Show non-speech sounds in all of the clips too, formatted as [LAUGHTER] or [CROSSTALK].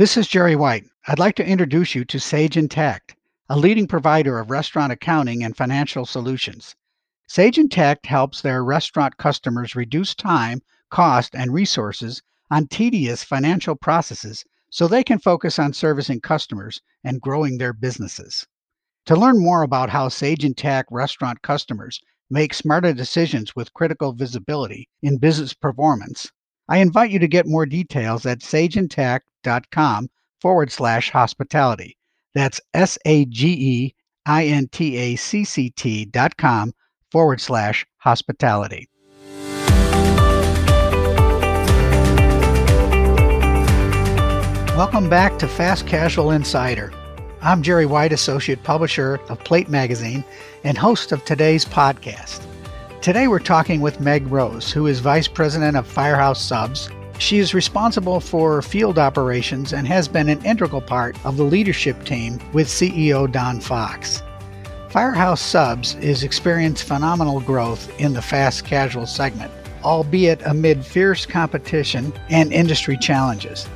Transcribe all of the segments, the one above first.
This is Jerry White. I'd like to introduce you to Sage Intacct, a leading provider of restaurant accounting and financial solutions. Sage Intacct helps their restaurant customers reduce time, cost, and resources on tedious financial processes so they can focus on servicing customers and growing their businesses. To learn more about how Sage Intacct restaurant customers make smarter decisions with critical visibility in business performance, I invite you to get more details at sageintacct.com forward slash hospitality. That's S A G E I N T A C C T dot com forward slash hospitality. Welcome back to Fast Casual Insider. I'm Jerry White, Associate Publisher of Plate Magazine and host of today's podcast. Today we're talking with Meg Rose, who is Vice President of Firehouse Subs. She is responsible for field operations and has been an integral part of the leadership team with CEO Don Fox. Firehouse Subs is experienced phenomenal growth in the fast casual segment, albeit amid fierce competition and industry challenges.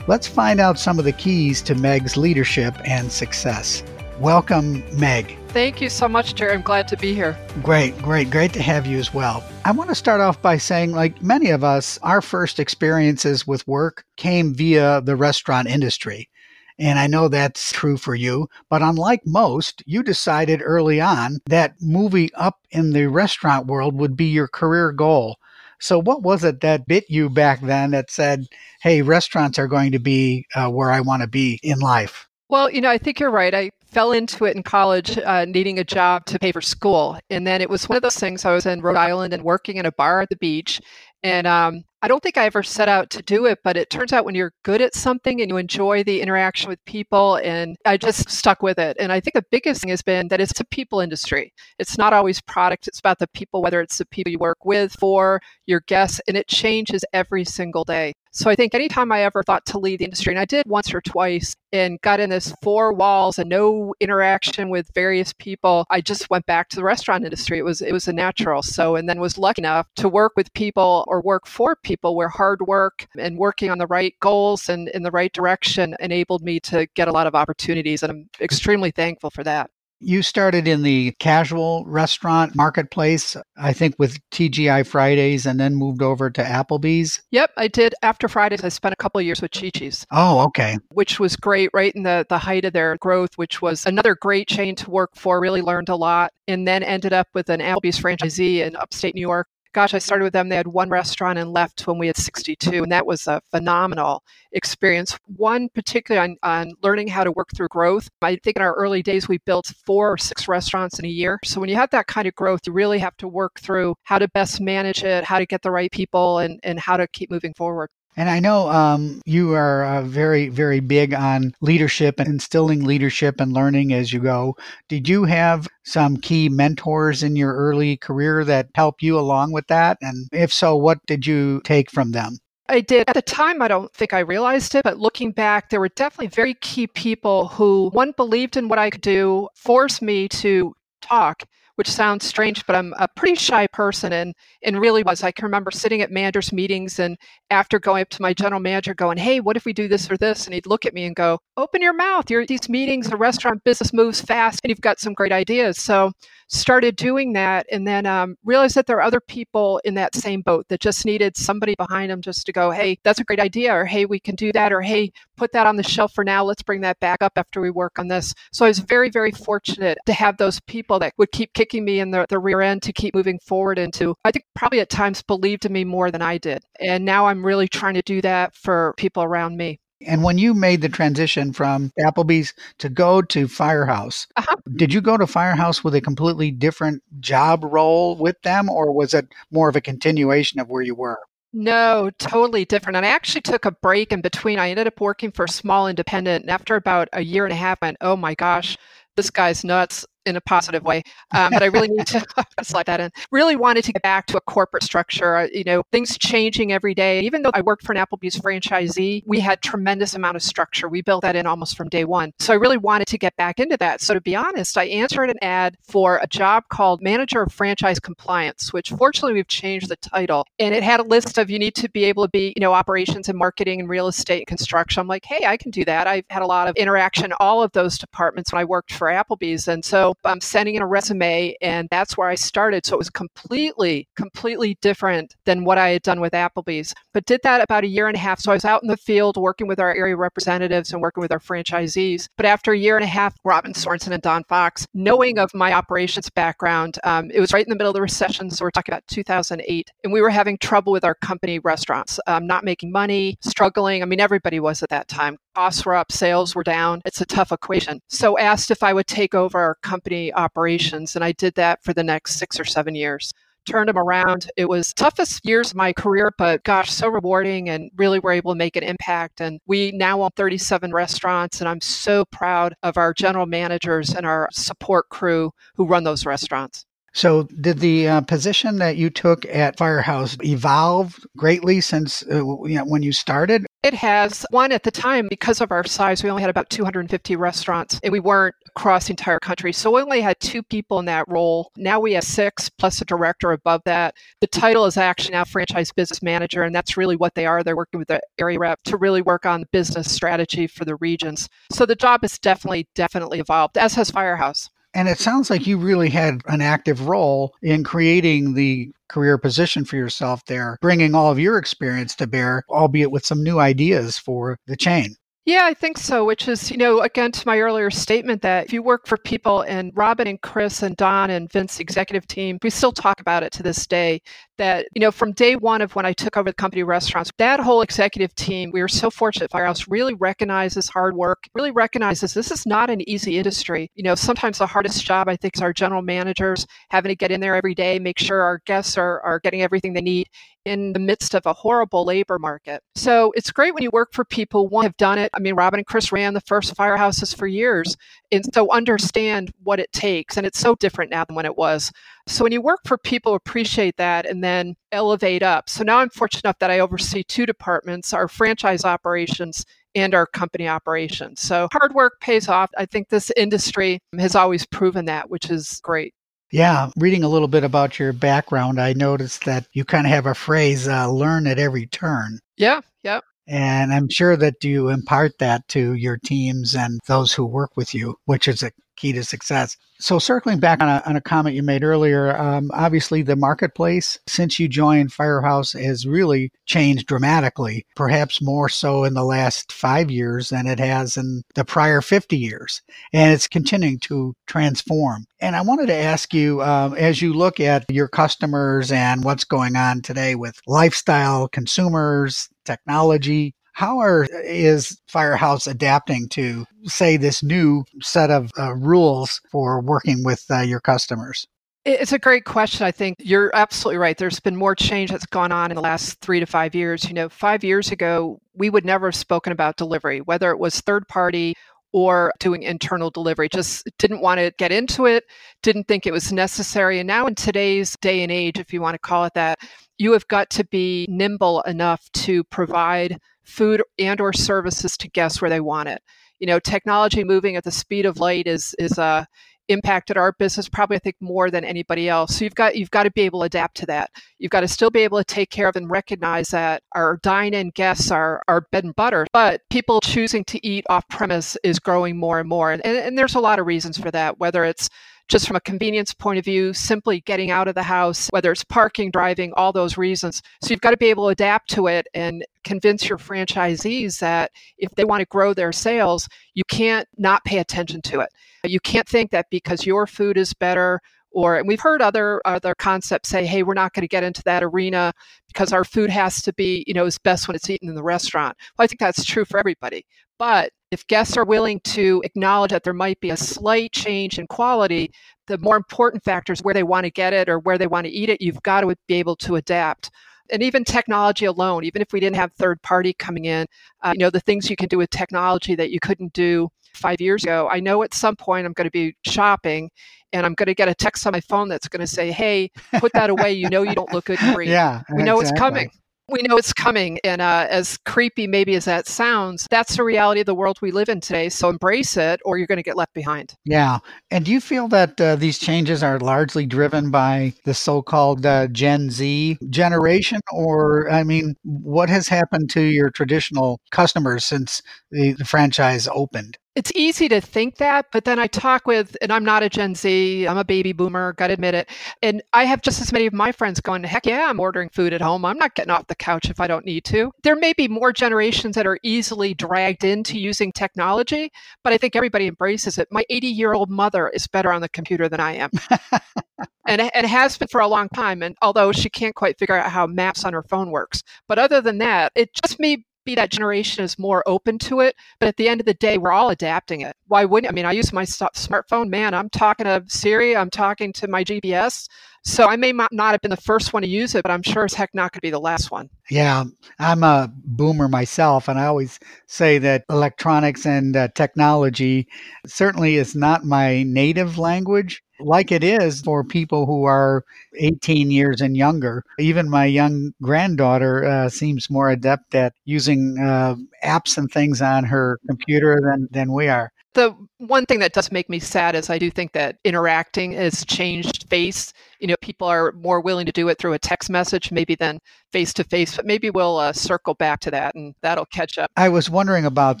Let's find out some of the keys to Meg's leadership and success. Welcome, Meg. Thank you so much, Jerry. I'm glad to be here. Great, great, great to have you as well. I want to start off by saying, like many of us, our first experiences with work came via the restaurant industry. And I know that's true for you. But unlike most, you decided early on that moving up in the restaurant world would be your career goal. So, what was it that bit you back then that said, hey, restaurants are going to be uh, where I want to be in life? Well, you know, I think you're right. I fell into it in college, uh, needing a job to pay for school. And then it was one of those things I was in Rhode Island and working in a bar at the beach. And um, I don't think I ever set out to do it, but it turns out when you're good at something and you enjoy the interaction with people, and I just stuck with it. And I think the biggest thing has been that it's a people industry. It's not always product, it's about the people, whether it's the people you work with, for your guests, and it changes every single day. So I think anytime I ever thought to leave the industry, and I did once or twice, and got in this four walls and no interaction with various people, I just went back to the restaurant industry. It was it was a natural. So and then was lucky enough to work with people or work for people where hard work and working on the right goals and in the right direction enabled me to get a lot of opportunities. And I'm extremely thankful for that. You started in the casual restaurant marketplace, I think with TGI Fridays, and then moved over to Applebee's. Yep, I did. After Fridays, I spent a couple of years with Chi Chi's. Oh, okay. Which was great, right in the, the height of their growth, which was another great chain to work for. Really learned a lot. And then ended up with an Applebee's franchisee in upstate New York gosh, I started with them. They had one restaurant and left when we had 62. And that was a phenomenal experience. One particularly on, on learning how to work through growth. I think in our early days, we built four or six restaurants in a year. So when you have that kind of growth, you really have to work through how to best manage it, how to get the right people, and, and how to keep moving forward. And I know um, you are uh, very, very big on leadership and instilling leadership and learning as you go. Did you have some key mentors in your early career that helped you along with that? And if so, what did you take from them? I did. At the time, I don't think I realized it, but looking back, there were definitely very key people who, one, believed in what I could do, forced me to talk, which sounds strange, but I'm a pretty shy person and, and really was. I can remember sitting at managers' meetings and after going up to my general manager going, Hey, what if we do this or this? And he'd look at me and go, Open your mouth. You're at these meetings, the restaurant business moves fast and you've got some great ideas. So started doing that and then um, realized that there are other people in that same boat that just needed somebody behind them just to go, Hey, that's a great idea, or Hey, we can do that, or Hey, put that on the shelf for now. Let's bring that back up after we work on this. So I was very, very fortunate to have those people that would keep kicking me in the, the rear end to keep moving forward and to, I think, probably at times believed in me more than I did. And now I'm really trying to do that for people around me. And when you made the transition from Applebee's to go to Firehouse, uh-huh. did you go to Firehouse with a completely different job role with them, or was it more of a continuation of where you were? No, totally different. And I actually took a break in between. I ended up working for a small independent. And after about a year and a half, I went, oh my gosh, this guy's nuts. In a positive way. Um, but I really need to [LAUGHS] slide that in. Really wanted to get back to a corporate structure. Uh, you know, things changing every day. Even though I worked for an Applebee's franchisee, we had tremendous amount of structure. We built that in almost from day one. So I really wanted to get back into that. So to be honest, I answered an ad for a job called Manager of Franchise Compliance, which fortunately we've changed the title. And it had a list of you need to be able to be, you know, operations and marketing and real estate and construction. I'm like, hey, I can do that. I've had a lot of interaction in all of those departments when I worked for Applebee's. And so I'm sending in a resume and that's where I started. So it was completely, completely different than what I had done with Applebee's. But did that about a year and a half. So I was out in the field working with our area representatives and working with our franchisees. But after a year and a half, Robin Sorensen and Don Fox, knowing of my operations background, um, it was right in the middle of the recession. So we're talking about 2008. And we were having trouble with our company restaurants, um, not making money, struggling. I mean, everybody was at that time. Costs were up, sales were down. It's a tough equation. So asked if I would take over our company operations. And I did that for the next six or seven years turned them around. It was toughest years of my career, but gosh, so rewarding and really were able to make an impact. And we now own 37 restaurants, and I'm so proud of our general managers and our support crew who run those restaurants. So, did the uh, position that you took at Firehouse evolve greatly since uh, you know, when you started? It has. One at the time, because of our size, we only had about 250 restaurants and we weren't across the entire country. So we only had two people in that role. Now we have six plus a director above that. The title is actually now franchise business manager, and that's really what they are. They're working with the area rep to really work on the business strategy for the regions. So the job has definitely, definitely evolved, as has Firehouse. And it sounds like you really had an active role in creating the career position for yourself there, bringing all of your experience to bear, albeit with some new ideas for the chain. Yeah, I think so, which is, you know, again to my earlier statement that if you work for people and Robin and Chris and Don and Vince executive team, we still talk about it to this day that, you know, from day one of when I took over the company restaurants, that whole executive team, we were so fortunate. Firehouse really recognizes hard work, really recognizes this is not an easy industry. You know, sometimes the hardest job I think is our general managers having to get in there every day, make sure our guests are, are getting everything they need in the midst of a horrible labor market. So it's great when you work for people who have done it. I mean, Robin and Chris ran the first firehouses for years, and so understand what it takes. And it's so different now than when it was. So when you work for people, appreciate that and then elevate up. So now I'm fortunate enough that I oversee two departments: our franchise operations and our company operations. So hard work pays off. I think this industry has always proven that, which is great. Yeah, reading a little bit about your background, I noticed that you kind of have a phrase uh, learn at every turn. Yeah, yeah. And I'm sure that you impart that to your teams and those who work with you, which is a key to success. So, circling back on a, on a comment you made earlier, um, obviously the marketplace since you joined Firehouse has really changed dramatically, perhaps more so in the last five years than it has in the prior 50 years. And it's continuing to transform. And I wanted to ask you, um, as you look at your customers and what's going on today with lifestyle consumers, technology, how are is Firehouse adapting to say this new set of uh, rules for working with uh, your customers? It's a great question. I think you're absolutely right. There's been more change that's gone on in the last three to five years. You know, five years ago, we would never have spoken about delivery, whether it was third party or doing internal delivery. Just didn't want to get into it, didn't think it was necessary. And now, in today's day and age, if you want to call it that, you have got to be nimble enough to provide food and or services to guests where they want it. You know, technology moving at the speed of light is is uh, impacted our business probably I think more than anybody else. So you've got you've got to be able to adapt to that. You've got to still be able to take care of and recognize that our dine-in guests are our bread and butter, but people choosing to eat off premise is growing more and more. And, and there's a lot of reasons for that, whether it's just from a convenience point of view, simply getting out of the house, whether it's parking, driving, all those reasons. So you've got to be able to adapt to it and convince your franchisees that if they want to grow their sales, you can't not pay attention to it. You can't think that because your food is better or and we've heard other other concepts say hey we're not going to get into that arena because our food has to be you know is best when it's eaten in the restaurant well i think that's true for everybody but if guests are willing to acknowledge that there might be a slight change in quality, the more important factors where they want to get it or where they want to eat it, you've got to be able to adapt. And even technology alone, even if we didn't have third party coming in, uh, you know, the things you can do with technology that you couldn't do five years ago. I know at some point I'm going to be shopping and I'm going to get a text on my phone that's going to say, "Hey, put that away. You know you don't look good [LAUGHS] green." yeah, we know exactly. it's coming we know it's coming. And uh, as creepy maybe as that sounds, that's the reality of the world we live in today. So embrace it or you're going to get left behind. Yeah. And do you feel that uh, these changes are largely driven by the so called uh, Gen Z generation? Or, I mean, what has happened to your traditional customers since the, the franchise opened? It's easy to think that, but then I talk with, and I'm not a Gen Z, I'm a baby boomer, gotta admit it. And I have just as many of my friends going, heck yeah, I'm ordering food at home. I'm not getting off the couch if I don't need to. There may be more generations that are easily dragged into using technology, but I think everybody embraces it. My 80 year old mother is better on the computer than I am. [LAUGHS] and it has been for a long time. And although she can't quite figure out how maps on her phone works, but other than that, it just me be that generation is more open to it. But at the end of the day, we're all adapting it. Why wouldn't I mean? I use my smartphone, man. I'm talking to Siri. I'm talking to my GPS. So I may not have been the first one to use it, but I'm sure as heck not going to be the last one. Yeah, I'm a boomer myself, and I always say that electronics and uh, technology certainly is not my native language like it is for people who are 18 years and younger. Even my young granddaughter uh, seems more adept at using uh, apps and things on her computer than, than we are. The one thing that does make me sad is I do think that interacting has changed face. You know, people are more willing to do it through a text message maybe than face to face, but maybe we'll uh, circle back to that and that'll catch up. I was wondering about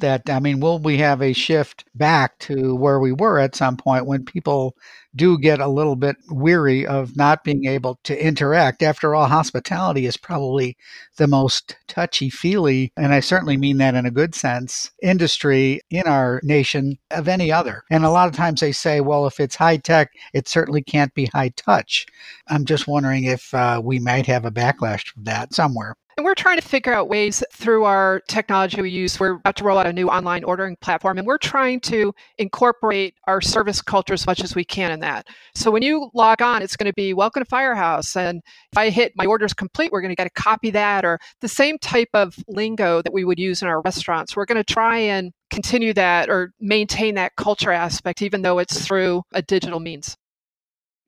that. I mean, will we have a shift back to where we were at some point when people do get a little bit weary of not being able to interact. After all, hospitality is probably the most touchy feely, and I certainly mean that in a good sense, industry in our nation of any other. And a lot of times they say, well, if it's high tech, it certainly can't be high touch. I'm just wondering if uh, we might have a backlash from that somewhere. And we're trying to figure out ways through our technology we use. We're about to roll out a new online ordering platform, and we're trying to incorporate our service culture as much as we can in that. So when you log on, it's going to be welcome to Firehouse. And if I hit my order's complete, we're going to get a copy that or the same type of lingo that we would use in our restaurants. We're going to try and continue that or maintain that culture aspect, even though it's through a digital means.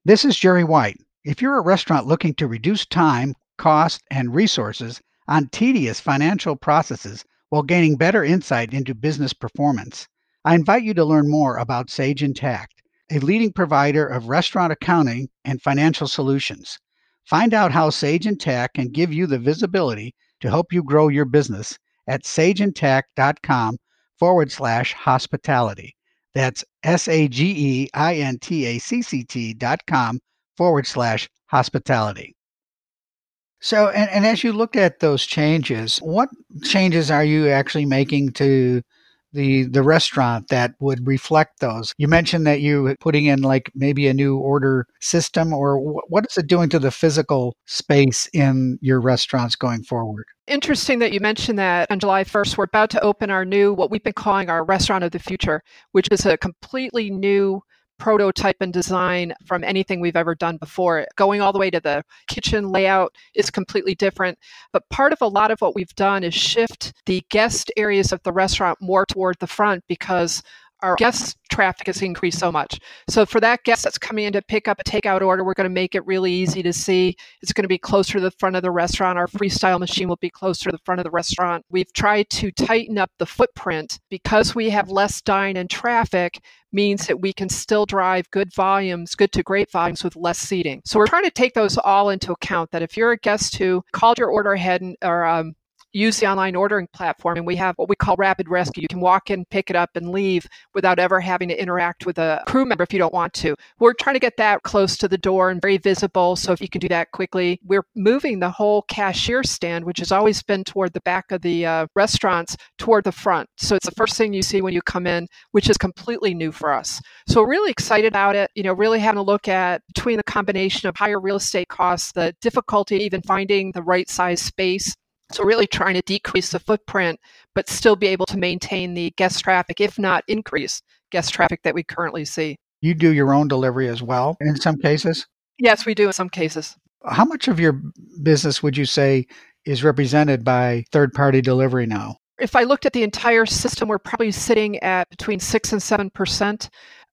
This is Jerry White. If you're a restaurant looking to reduce time cost, and resources on tedious financial processes while gaining better insight into business performance. I invite you to learn more about Sage Intacct, a leading provider of restaurant accounting and financial solutions. Find out how Sage Intacct can give you the visibility to help you grow your business at sageintacct.com forward slash hospitality. That's S A G E I N T A C C T dot com forward slash hospitality. So, and, and as you look at those changes, what changes are you actually making to the the restaurant that would reflect those? You mentioned that you putting in like maybe a new order system, or what is it doing to the physical space in your restaurants going forward? Interesting that you mentioned that on July 1st, we're about to open our new, what we've been calling our restaurant of the future, which is a completely new prototype and design from anything we've ever done before. Going all the way to the kitchen layout is completely different. But part of a lot of what we've done is shift the guest areas of the restaurant more toward the front because our guest traffic has increased so much. So for that guest that's coming in to pick up a takeout order, we're going to make it really easy to see. It's going to be closer to the front of the restaurant. Our freestyle machine will be closer to the front of the restaurant. We've tried to tighten up the footprint because we have less dine and traffic means that we can still drive good volumes, good to great volumes with less seating. So we're trying to take those all into account that if you're a guest who called your order ahead and, or um, use the online ordering platform and we have what we call rapid rescue. You can walk in, pick it up, and leave without ever having to interact with a crew member if you don't want to. We're trying to get that close to the door and very visible. So if you can do that quickly, we're moving the whole cashier stand, which has always been toward the back of the uh, restaurants, toward the front. So it's the first thing you see when you come in, which is completely new for us. So really excited about it. You know, really having a look at between the combination of higher real estate costs, the difficulty even finding the right size space so, really trying to decrease the footprint, but still be able to maintain the guest traffic, if not increase guest traffic that we currently see. You do your own delivery as well in some cases? Yes, we do in some cases. How much of your business would you say is represented by third party delivery now? If I looked at the entire system, we're probably sitting at between 6 and 7%.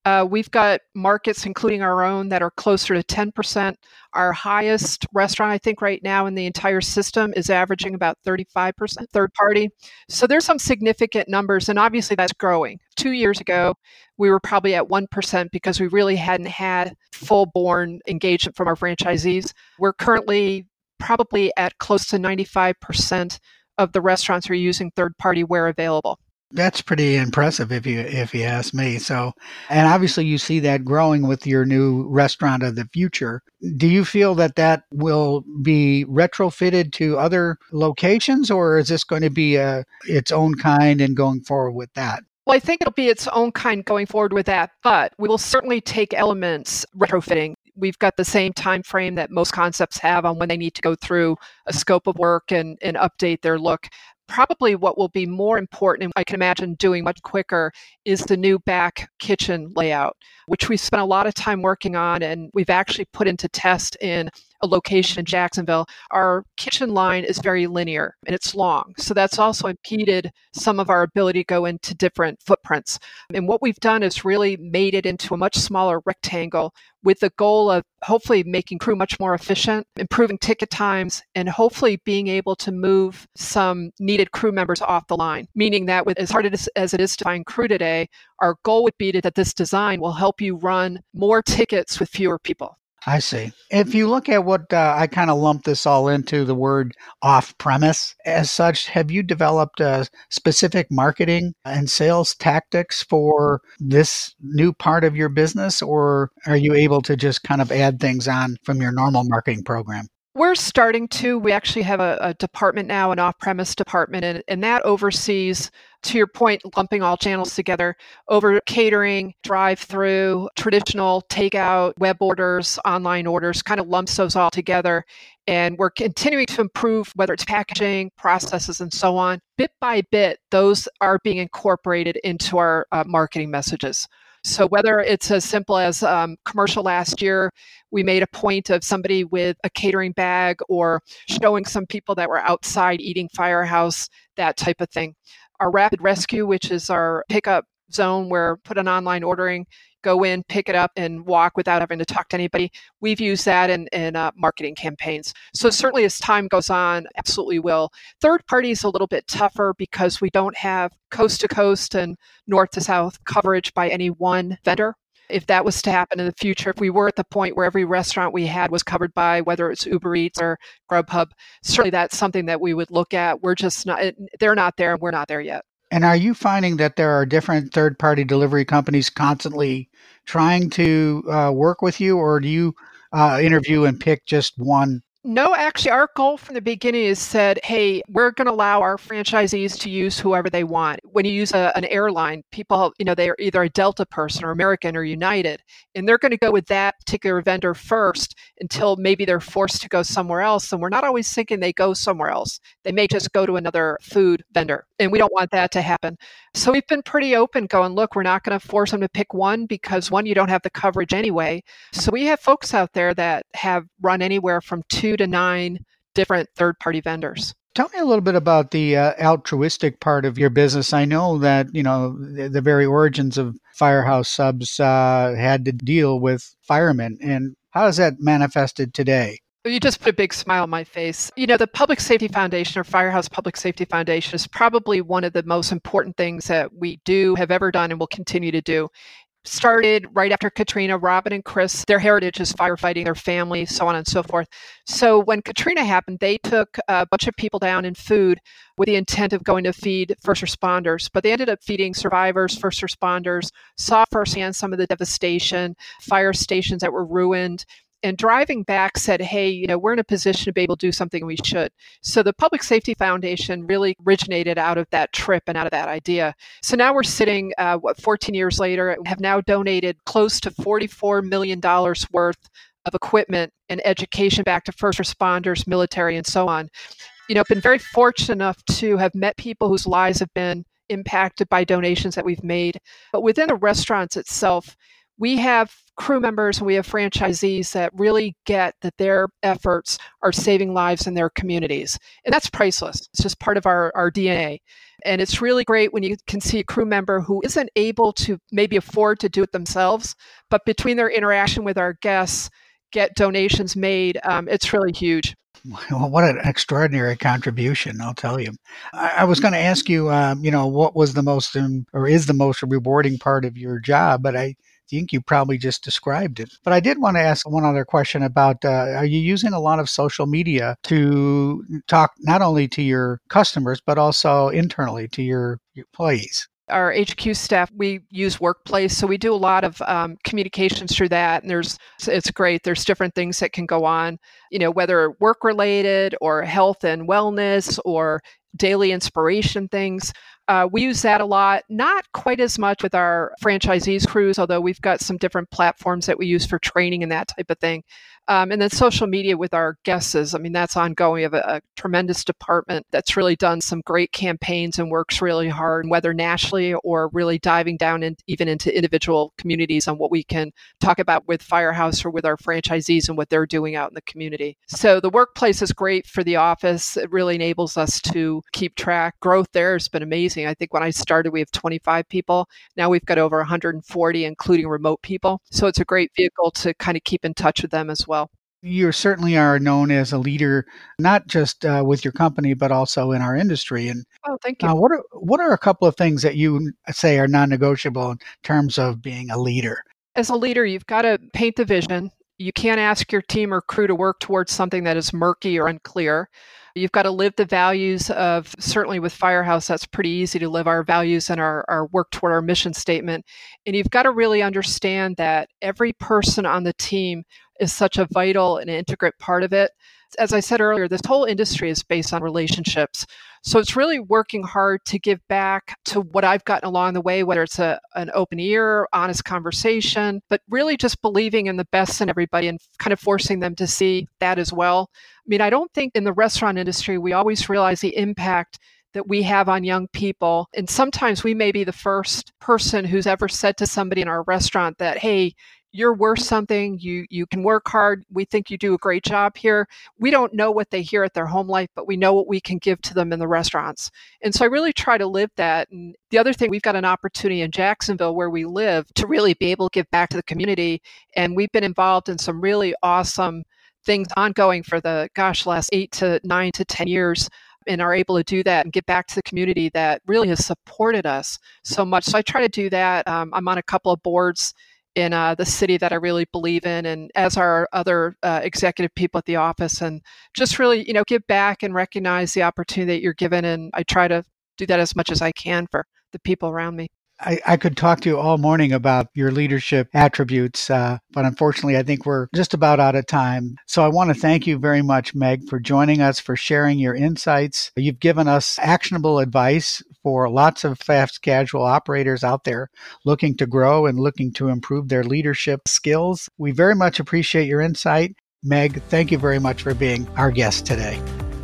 Uh, we've got markets, including our own, that are closer to 10%. Our highest restaurant, I think, right now in the entire system is averaging about 35% third party. So there's some significant numbers, and obviously that's growing. Two years ago, we were probably at 1% because we really hadn't had full born engagement from our franchisees. We're currently probably at close to 95% of the restaurants are using third party where available that's pretty impressive if you if you ask me. So and obviously you see that growing with your new restaurant of the future. Do you feel that that will be retrofitted to other locations or is this going to be a, uh, its own kind and going forward with that? Well, I think it'll be its own kind going forward with that, but we will certainly take elements retrofitting. We've got the same time frame that most concepts have on when they need to go through a scope of work and, and update their look probably what will be more important, and I can imagine doing much quicker, is the new back kitchen layout, which we spent a lot of time working on and we've actually put into test in a location in Jacksonville. Our kitchen line is very linear and it's long. So that's also impeded some of our ability to go into different footprints. And what we've done is really made it into a much smaller rectangle with the goal of hopefully making crew much more efficient, improving ticket times, and hopefully being able to move some needed crew members off the line. Meaning that with as hard as it is to find crew today, our goal would be that this design will help you run more tickets with fewer people. I see. If you look at what uh, I kind of lump this all into the word off premise as such, have you developed uh, specific marketing and sales tactics for this new part of your business, or are you able to just kind of add things on from your normal marketing program? We're starting to. We actually have a, a department now, an off premise department, and, and that oversees to your point, lumping all channels together over catering, drive through, traditional takeout, web orders, online orders, kind of lumps those all together. And we're continuing to improve whether it's packaging, processes, and so on. Bit by bit, those are being incorporated into our uh, marketing messages. So whether it's as simple as um, commercial last year, we made a point of somebody with a catering bag or showing some people that were outside eating firehouse, that type of thing. Our rapid rescue, which is our pickup zone where put an online ordering, go in, pick it up, and walk without having to talk to anybody. We've used that in, in uh, marketing campaigns. So certainly as time goes on, absolutely will. Third party is a little bit tougher because we don't have coast to coast and north to south coverage by any one vendor if that was to happen in the future, if we were at the point where every restaurant we had was covered by whether it's Uber Eats or Grubhub, certainly that's something that we would look at. We're just not, they're not there and we're not there yet. And are you finding that there are different third party delivery companies constantly trying to uh, work with you, or do you uh, interview and pick just one no, actually, our goal from the beginning is said, hey, we're going to allow our franchisees to use whoever they want. When you use a, an airline, people, you know, they're either a Delta person or American or United, and they're going to go with that particular vendor first until maybe they're forced to go somewhere else. And we're not always thinking they go somewhere else. They may just go to another food vendor, and we don't want that to happen. So we've been pretty open going, look, we're not going to force them to pick one because one, you don't have the coverage anyway. So we have folks out there that have run anywhere from two to nine different third party vendors. Tell me a little bit about the uh, altruistic part of your business. I know that, you know, the, the very origins of Firehouse Subs uh, had to deal with firemen. And how is that manifested today? You just put a big smile on my face. You know, the Public Safety Foundation or Firehouse Public Safety Foundation is probably one of the most important things that we do, have ever done, and will continue to do. Started right after Katrina, Robin and Chris, their heritage is firefighting, their family, so on and so forth. So when Katrina happened, they took a bunch of people down in food with the intent of going to feed first responders, but they ended up feeding survivors, first responders, saw firsthand some of the devastation, fire stations that were ruined, and driving back said, hey, you know, we're in a position to be able to do something we should. So the Public Safety Foundation really originated out of that trip and out of that idea. So now we're sitting, uh, what, 14 years later, have now donated close to $44 million worth of equipment and education back to first responders, military, and so on. You know, been very fortunate enough to have met people whose lives have been impacted by donations that we've made. But within the restaurants itself, we have crew members and we have franchisees that really get that their efforts are saving lives in their communities. And that's priceless. It's just part of our, our DNA. And it's really great when you can see a crew member who isn't able to maybe afford to do it themselves, but between their interaction with our guests, get donations made. Um, it's really huge. Well, what an extraordinary contribution, I'll tell you. I, I was going to ask you, um, you know, what was the most um, or is the most rewarding part of your job, but I think you probably just described it. But I did want to ask one other question about uh, are you using a lot of social media to talk not only to your customers, but also internally to your employees? our HQ staff, we use Workplace, so we do a lot of um, communications through that. And there's, it's great. There's different things that can go on, you know, whether work related or health and wellness or daily inspiration things. Uh, we use that a lot, not quite as much with our franchisees crews, although we've got some different platforms that we use for training and that type of thing. Um, and then social media with our guests is, I mean, that's ongoing. We have a, a, tremendous department that's really done some great campaigns and works really hard, whether nationally or really diving down in, even into individual communities on what we can talk about with Firehouse or with our franchisees and what they're doing out in the community. So the workplace is great for the office. It really enables us to keep track. Growth there has been amazing. I think when I started, we have 25 people. Now we've got over 140, including remote people. So it's a great vehicle to kind of keep in touch with them as well. You certainly are known as a leader, not just uh, with your company, but also in our industry. And oh, thank you. Uh, what are what are a couple of things that you say are non-negotiable in terms of being a leader? As a leader, you've got to paint the vision. You can't ask your team or crew to work towards something that is murky or unclear. You've got to live the values of certainly with Firehouse, that's pretty easy to live our values and our, our work toward our mission statement. And you've got to really understand that every person on the team is such a vital and integrate part of it. As I said earlier, this whole industry is based on relationships. So it's really working hard to give back to what I've gotten along the way, whether it's a, an open ear, honest conversation, but really just believing in the best in everybody and kind of forcing them to see that as well. I mean, I don't think in the restaurant industry, we always realize the impact that we have on young people. And sometimes we may be the first person who's ever said to somebody in our restaurant that, hey, you're worth something you you can work hard we think you do a great job here. We don't know what they hear at their home life but we know what we can give to them in the restaurants. And so i really try to live that. And the other thing we've got an opportunity in jacksonville where we live to really be able to give back to the community. And we've been involved in some really awesome things ongoing for the gosh last eight to nine to ten years and are able to do that and get back to the community that really has supported us so much. So i try to do that. Um, i'm on a couple of boards in uh, the city that I really believe in, and as are other uh, executive people at the office, and just really, you know, give back and recognize the opportunity that you're given. And I try to do that as much as I can for the people around me. I, I, could talk to you all morning about your leadership attributes, uh, but unfortunately, I think we're just about out of time. So I want to thank you very much, Meg, for joining us, for sharing your insights. You've given us actionable advice for lots of fast casual operators out there looking to grow and looking to improve their leadership skills. We very much appreciate your insight. Meg, thank you very much for being our guest today.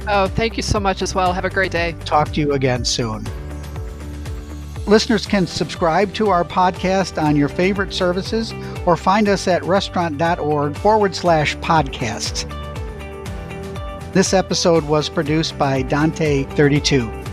Oh, thank you so much as well. Have a great day. Talk to you again soon. Listeners can subscribe to our podcast on your favorite services or find us at restaurant.org forward slash podcasts. This episode was produced by Dante32.